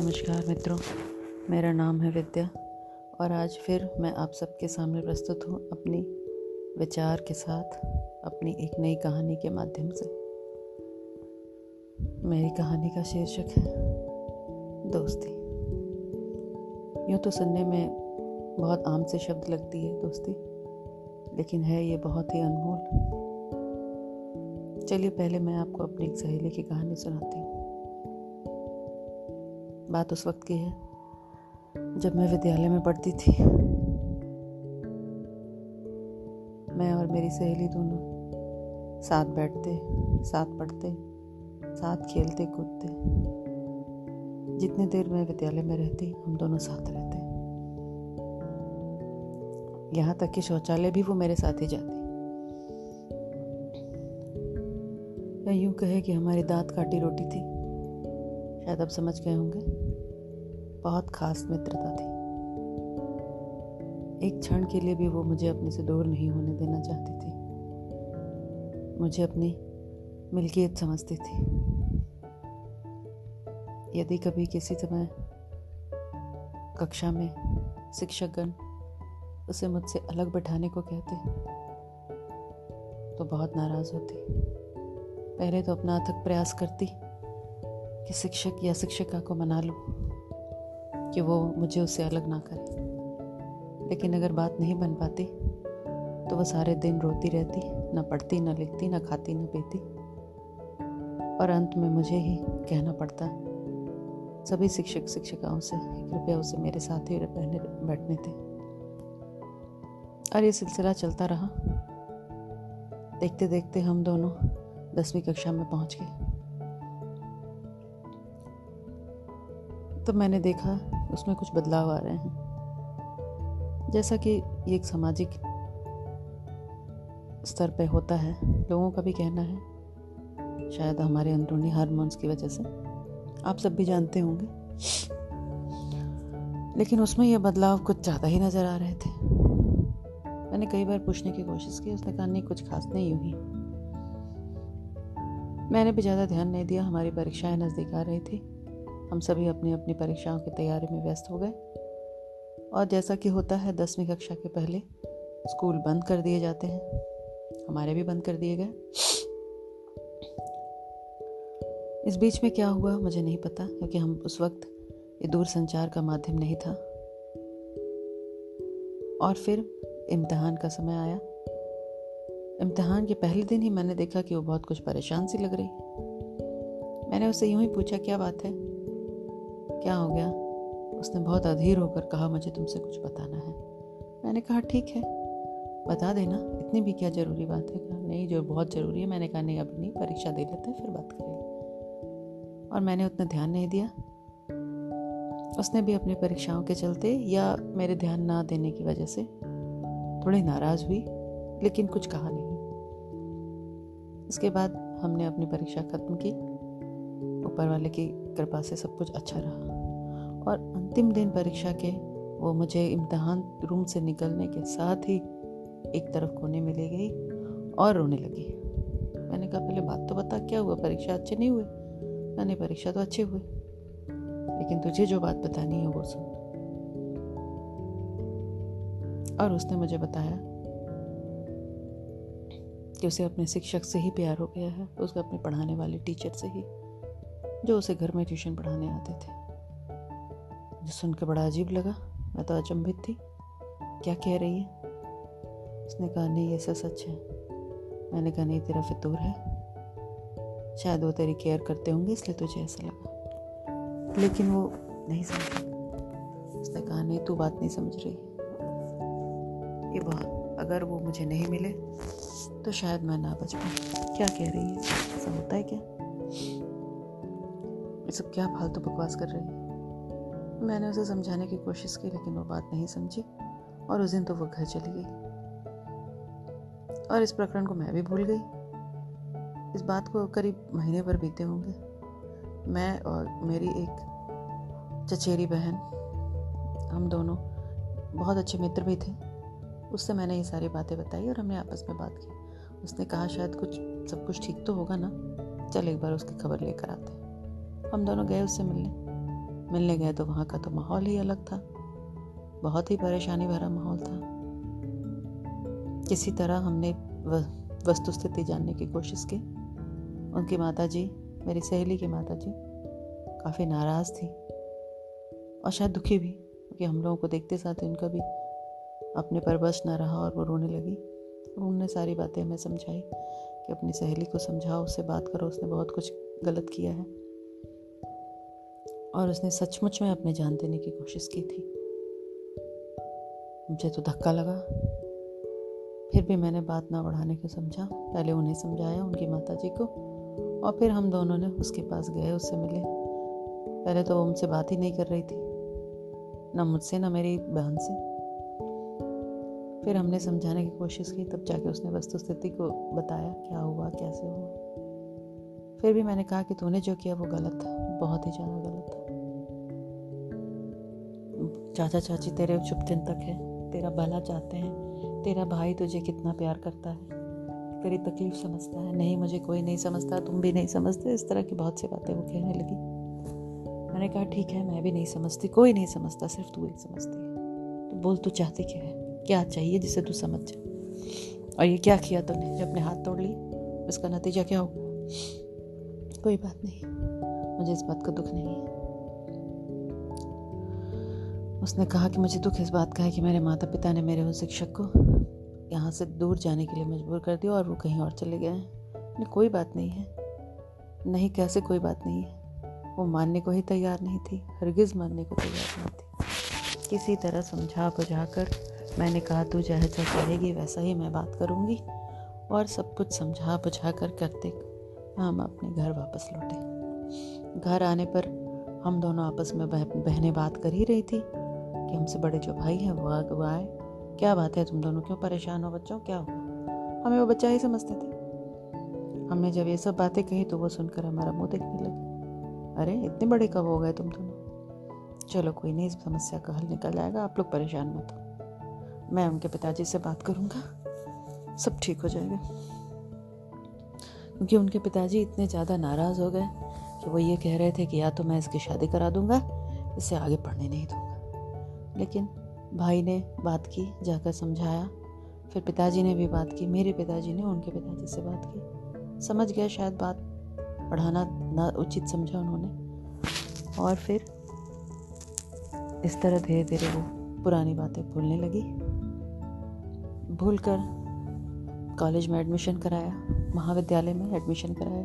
नमस्कार मित्रों, मेरा नाम है विद्या और आज फिर मैं आप सबके सामने प्रस्तुत हूँ अपनी विचार के साथ, अपनी एक नई कहानी के माध्यम से। मेरी कहानी का शीर्षक है, दोस्ती। यूँ तो सुनने में बहुत आम से शब्द लगती है दोस्ती, लेकिन है ये बहुत ही अनमोल। चलिए पहले मैं आपको अपनी एक सहेली की कहानी सुनाती हूँ। बात उस वक्त की है, जब मैं विद्यालय में पढ़ती थी। मैं और मेरी सहेली दोनों साथ बैठते, साथ पढ़ते, साथ खेलते, कूदते। जितनी देर मैं विद्यालय में रहती, हम दोनों साथ रहते। यहाँ तक कि शौचालय भी वो मेरे साथ ही जाती। या यूँ कहे कि हमारी दांत काटी रोटी थी। शायद अब समझ गए होंगे। बहुत खास मित्रता थी। एक क्षण के लिए भी वो मुझे अपने से दूर नहीं होने देना चाहती थी। मुझे अपनी मिल्कियत समझती थी। यदि कभी किसी समय कक्षा में शिक्षकगण उसे मुझसे अलग बैठाने को कहते तो बहुत नाराज़ होती। पहले तो अपना अथक प्रयास करती। कि शिक्षक या शिक्षिका को मना लूँ कि वो मुझे उससे अलग ना करे। लेकिन अगर बात नहीं बन पाती तो वह सारे दिन रोती रहती, ना पढ़ती, ना लिखती, ना खाती, न पीती। और अंत में मुझे ही कहना पड़ता, सभी शिक्षक शिक्षिकाओं से कृपया उसे मेरे साथ ही रहने बैठने थे और ये सिलसिला चलता रहा। देखते देखते हम दोनों दसवीं कक्षा में पहुँच गए। तो मैंने देखा उसमें कुछ बदलाव आ रहे हैं। जैसा कि ये एक सामाजिक स्तर पे होता है, लोगों का भी कहना है, शायद हमारे अंदरूनी हारमोन्स की वजह से। आप सब भी जानते होंगे। लेकिन उसमें यह बदलाव कुछ ज़्यादा ही नज़र आ रहे थे। मैंने कई बार पूछने की कोशिश की, उसने कहा, नहीं, कुछ खास नहीं हुई मैंने भी ज़्यादा ध्यान नहीं दिया, हमारी परीक्षाएँ नज़दीक आ रही थी। हम सभी अपनी अपनी परीक्षाओं की तैयारी में व्यस्त हो गए। और जैसा कि होता है, दसवीं कक्षा के पहले स्कूल बंद कर दिए जाते हैं। हमारे भी बंद कर दिए गए। इस बीच में क्या हुआ, मुझे नहीं पता, क्योंकि हम उस वक्त ये दूर संचार का माध्यम नहीं था। और फिर इम्तहान का समय आया। इम्तहान के पहले दिन ही मैंने देखा कि वो बहुत कुछ परेशान सी लग रही। मैंने उससे यूँ ही पूछा, क्या बात है? क्या हो गया? उसने बहुत अधीर होकर कहा, मुझे तुमसे कुछ बताना है। मैंने कहा, ठीक है, बता देना। इतनी भी क्या ज़रूरी बात है? कहा, नहीं, जो बहुत ज़रूरी है, मैंने कहा, नहीं अभी नहीं, परीक्षा दे लेते हैं, फिर बात करेंगे। और मैंने उतना ध्यान नहीं दिया। उसने भी अपनी परीक्षाओं के चलते या मेरे ध्यान ना देने की वजह से थोड़ी नाराज़ हुई, लेकिन कुछ कहा नहीं। इसके बाद हमने अपनी परीक्षा ख़त्म की, ऊपर वाले की कृपा से सब कुछ अच्छा रहा। और अंतिम दिन परीक्षा के वो मुझे इम्तहान रूम से निकलने के साथ ही एक तरफ़ कोने में ले गई और रोने लगी। मैंने कहा, पहले बात तो बता, क्या हुआ? परीक्षा अच्छे नहीं हुए मैंने परीक्षा तो अच्छे हुए लेकिन तुझे जो बात बतानी है वो सुन। और उसने मुझे बताया कि उसे अपने शिक्षक से ही प्यार हो गया है, उसको अपने पढ़ाने वाले टीचर से ही। जो उसे घर में ट्यूशन पढ़ाने आते थे। मुझे सुन के बड़ा अजीब लगा, मैं तो अचंभित थी। क्या कह रही है? उसने कहा, नहीं, ऐसा सच है। मैंने कहा, नहीं, तेरा फितूर है। शायद वो तेरी केयर करते होंगे, इसलिए तुझे ऐसा लगा। लेकिन वो नहीं समझा। उसने कहा, नहीं, तू बात नहीं समझ रही। ये बात अगर वो मुझे नहीं मिले तो शायद मैं ना बच पाऊँ। क्या कह रही है? ऐसा होता है क्या? ये सब क्या फालतू बकवास कर रही है? मैंने उसे समझाने की कोशिश की, लेकिन वो बात नहीं समझी, और उस दिन तो वो घर चली गई। और इस प्रकरण को मैं भी भूल गई। इस बात को करीब महीने भर बीते होंगे। मैं और मेरी एक चचेरी बहन, हम दोनों बहुत अच्छे मित्र भी थे। उससे मैंने ये सारी बातें बताई और हमने आपस में बात की। उसने कहा, शायद कुछ, सब कुछ ठीक तो होगा ना? चल एक बार उसकी खबर लेकर आते हम दोनों गए उससे मिलने। मिलने गए तो वहाँ का तो माहौल ही अलग था। बहुत ही परेशानी भरा माहौल था। किसी तरह हमने वस्तु स्थिति जानने की कोशिश की। उनकी माता जी मेरी सहेली की माता जी काफ़ी नाराज़ थी। और शायद दुखी भी, क्योंकि हम लोगों को देखते साथ उनका भी अपने पर बस ना रहा और वो रोने लगी। उन्होंने सारी बातें हमें समझाई कि अपनी सहेली को समझाओ, उससे बात करो, उसने बहुत कुछ गलत किया है। और उसने सचमुच में अपने जान देने की कोशिश की थी। मुझे तो धक्का लगा। फिर भी मैंने बात ना बढ़ाने को समझा। पहले उन्हें समझाया उनकी माता जी को और फिर हम दोनों ने उसके पास गए, उससे मिले। पहले तो वो मुझसे बात ही नहीं कर रही थी। ना मुझसे, ना मेरी बहन से। फिर हमने समझाने की कोशिश की, तब जाके उसने वस्तु स्थिति को बताया, क्या हुआ, कैसे हुआ। फिर भी मैंने कहा कि तूने जो किया वो गलत था, बहुत ही ज़्यादा गलत था। चाचा चाची तेरे शुभ दिन तक है। तेरा भला चाहते हैं। तेरा भाई तुझे कितना प्यार करता है। तेरी तकलीफ़ समझता है। नहीं, मुझे कोई नहीं समझता, तुम भी नहीं समझते। इस तरह की बहुत सी बातें वो कहने लगी। मैंने कहा, ठीक है, मैं भी नहीं समझती। कोई नहीं समझता, सिर्फ़ तू ही समझती है। तो बोल, तू चाहती क्या है? क्या चाहिए जिसे तू समझ जाए और ये क्या किया तूने जब अपने हाथ तोड़ ली इसका नतीजा क्या होगा? कोई बात नहीं। मुझे इस बात का दुख नहीं है। उसने कहा कि मुझे दुख इस बात का है कि मेरे माता पिता ने मेरे उस शिक्षक को यहाँ से दूर जाने के लिए मजबूर कर दिया और वो कहीं और चले गए हैं। कोई बात नहीं है। नहीं, कैसे कोई बात नहीं है? वो मानने को ही तैयार नहीं थी, हरगिज़ मानने को तैयार नहीं थी। किसी तरह समझा बुझा कर मैंने कहा, तू चाहे जो कहेगी, वैसा ही मैं बात करूँगी। और सब कुछ समझा बुझा कर करते हम अपने घर वापस लौटे। घर आने पर हम दोनों आपस में बहनें बात कर ही रही थी। कि हमसे बड़े जो भाई हैं वो आए क्या बात है, तुम दोनों क्यों परेशान हो बच्चों, क्या हुआ? हमें वो बच्चा ही समझते थे। हमने जब ये सब बातें कही तो वो सुनकर हमारा मुँह देखने लगे। अरे, इतने बड़े कब हो गए तुम दोनों? चलो कोई नहीं, इस समस्या का हल निकल जाएगा, आप लोग परेशान मत हो। मैं उनके पिताजी से बात करूँगा, सब ठीक हो जाएगा। क्योंकि उनके पिताजी इतने ज़्यादा नाराज़ हो गए कि वो ये कह रहे थे कि या तो मैं इसकी शादी करा दूँगा, इससे आगे पढ़ने नहीं दूँगा। लेकिन भाई ने बात की, जाकर समझाया। फिर पिताजी ने भी बात की, मेरे पिताजी ने उनके पिताजी से बात की। समझ गया शायद बात पढ़ाना ना उचित समझा उन्होंने। और फिर इस तरह धीरे धीरे वो पुरानी बातें भूलने लगी। भूल कर कॉलेज में एडमिशन कराया, महाविद्यालय में एडमिशन कराया।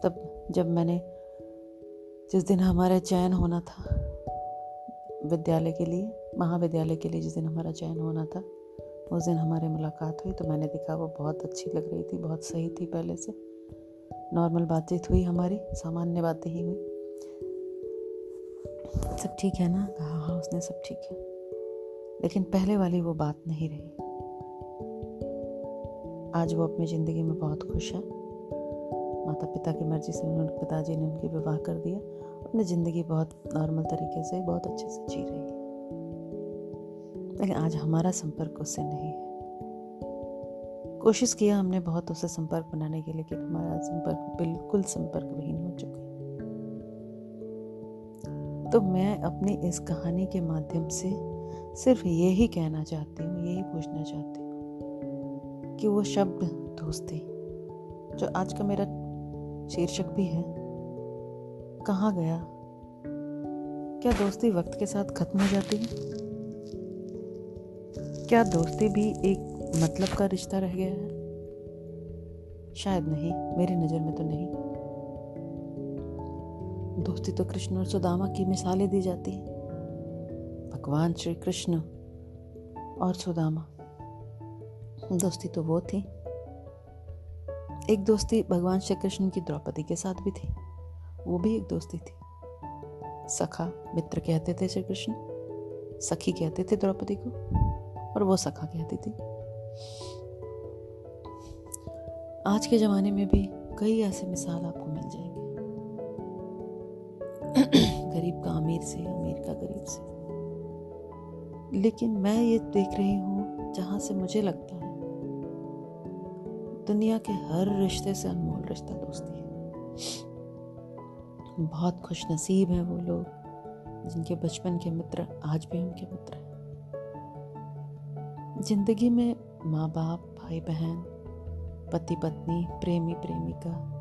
तब जब मैंने जिस दिन हमारा चयन होना था विद्यालय के लिए, महाविद्यालय के लिए जिस दिन हमारा चयन होना था, उस दिन हमारी मुलाकात हुई तो मैंने देखा वो बहुत अच्छी लग रही थी, बहुत सही थी पहले से। नॉर्मल बातचीत हुई हमारी, सामान्य बातें ही हुई। सब ठीक है ना? कहा हाँ उसने सब ठीक है। लेकिन पहले वाली वो बात नहीं रही। आज वो अपनी ज़िंदगी में बहुत खुश है। माता पिता की मर्ज़ी से उन्होंने, पिताजी ने उनकी विवाह कर दिया। अपनी ज़िंदगी बहुत नॉर्मल तरीके से, बहुत अच्छे से जी रही है। लेकिन आज हमारा संपर्क उससे नहीं है। कोशिश किया हमने बहुत उससे संपर्क बनाने की लेकिन हमारा संपर्क बिल्कुल संपर्क विहीन हो चुका तो मैं अपनी इस कहानी के माध्यम से सिर्फ़ यही कहना चाहती हूँ, यही पूछना चाहती हूँ कि वो शब्द दोस्ती, जो आज का मेरा शीर्षक भी है कहाँ गया? क्या दोस्ती वक्त के साथ खत्म हो जाती है? क्या दोस्ती भी एक मतलब का रिश्ता रह गया है? शायद नहीं, मेरी नज़र में तो नहीं। दोस्ती तो कृष्ण और सुदामा की मिसालें दी जाती हैं। भगवान श्री कृष्ण और सुदामा। दोस्ती तो वो थी। एक दोस्ती भगवान श्री कृष्ण की द्रौपदी के साथ भी थी। वो भी एक दोस्ती थी। सखा मित्र कहते थे श्री कृष्ण, सखी कहते थे द्रौपदी को, और वो सखा कहती थी। आज के ज़माने में भी कई ऐसे मिसाल आपको मिल जाएँगे। गरीब का अमीर से, अमीर का गरीब से। लेकिन मैं ये देख रही हूँ, जहाँ से मुझे लगता है, दुनिया के हर रिश्ते से अनमोल रिश्ता दोस्ती है। बहुत खुश नसीब हैं वो लोग, जिनके बचपन के मित्र आज भी उनके मित्र हैं। ज़िंदगी में माँ बाप भाई बहन पति पत्नी प्रेमी प्रेमिका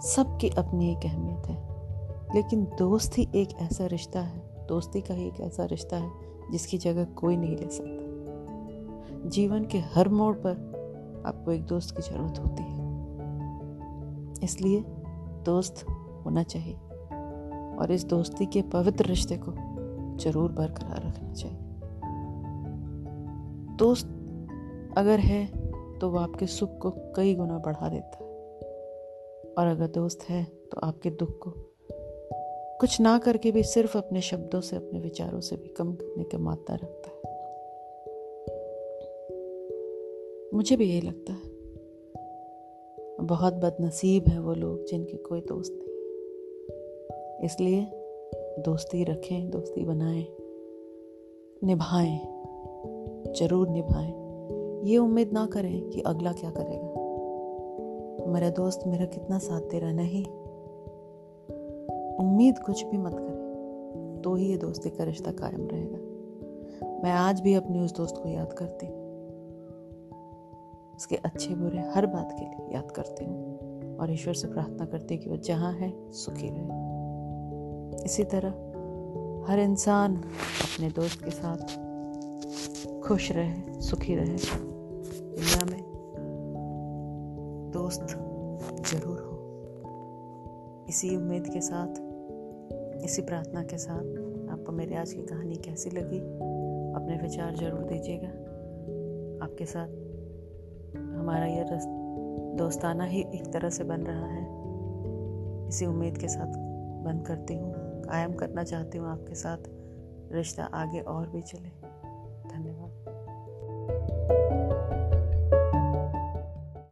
सबकी अपनी एक अहमियत है। लेकिन दोस्त एक ऐसा रिश्ता है, दोस्ती का ही एक ऐसा रिश्ता है, जिसकी जगह कोई नहीं ले सकता। जीवन के हर मोड़ पर आपको एक दोस्त की ज़रूरत होती है। इसलिए दोस्त होना चाहिए। और इस दोस्ती के पवित्र रिश्ते को ज़रूर बरकरार रखना चाहिए। दोस्त अगर है तो वो आपके सुख को कई गुना बढ़ा देता है। और अगर दोस्त है तो आपके दुख को कुछ ना करके भी सिर्फ़ अपने शब्दों से, अपने विचारों से भी कम करने की मात्रा रखता है। मुझे भी यही लगता है। बहुत बदनसीब है वो लोग जिनके कोई दोस्त नहीं। इसलिए दोस्ती रखें, दोस्ती बनाएँ, निभाएँ, ज़रूर निभाएँ। ये उम्मीद ना करें कि अगला क्या करेगा। मेरा दोस्त मेरा कितना साथ दे रहा नहीं। उम्मीद कुछ भी मत करें तो ही ये दोस्ती का रिश्ता कायम रहेगा। मैं आज भी अपने उस दोस्त को याद करती हूँ। उसके अच्छे बुरे हर बात के लिए याद करती हूँ और ईश्वर से प्रार्थना करती हूँ कि वो जहाँ है, सुखी रहे। इसी तरह हर इंसान अपने दोस्त के साथ खुश रहे, सुखी रहे। दुनिया में दोस्त ज़रूर हो। इसी उम्मीद के साथ, इसी प्रार्थना के साथ आपको मेरी आज की कहानी कैसी लगी, अपने विचार ज़रूर दीजिएगा। आपके साथ हमारा ये दोस्ताना ही एक तरह से बन रहा है। इसी उम्मीद के साथ बंद करती हूँ। कायम करना चाहती हूँ आपके साथ। रिश्ता आगे और भी चले।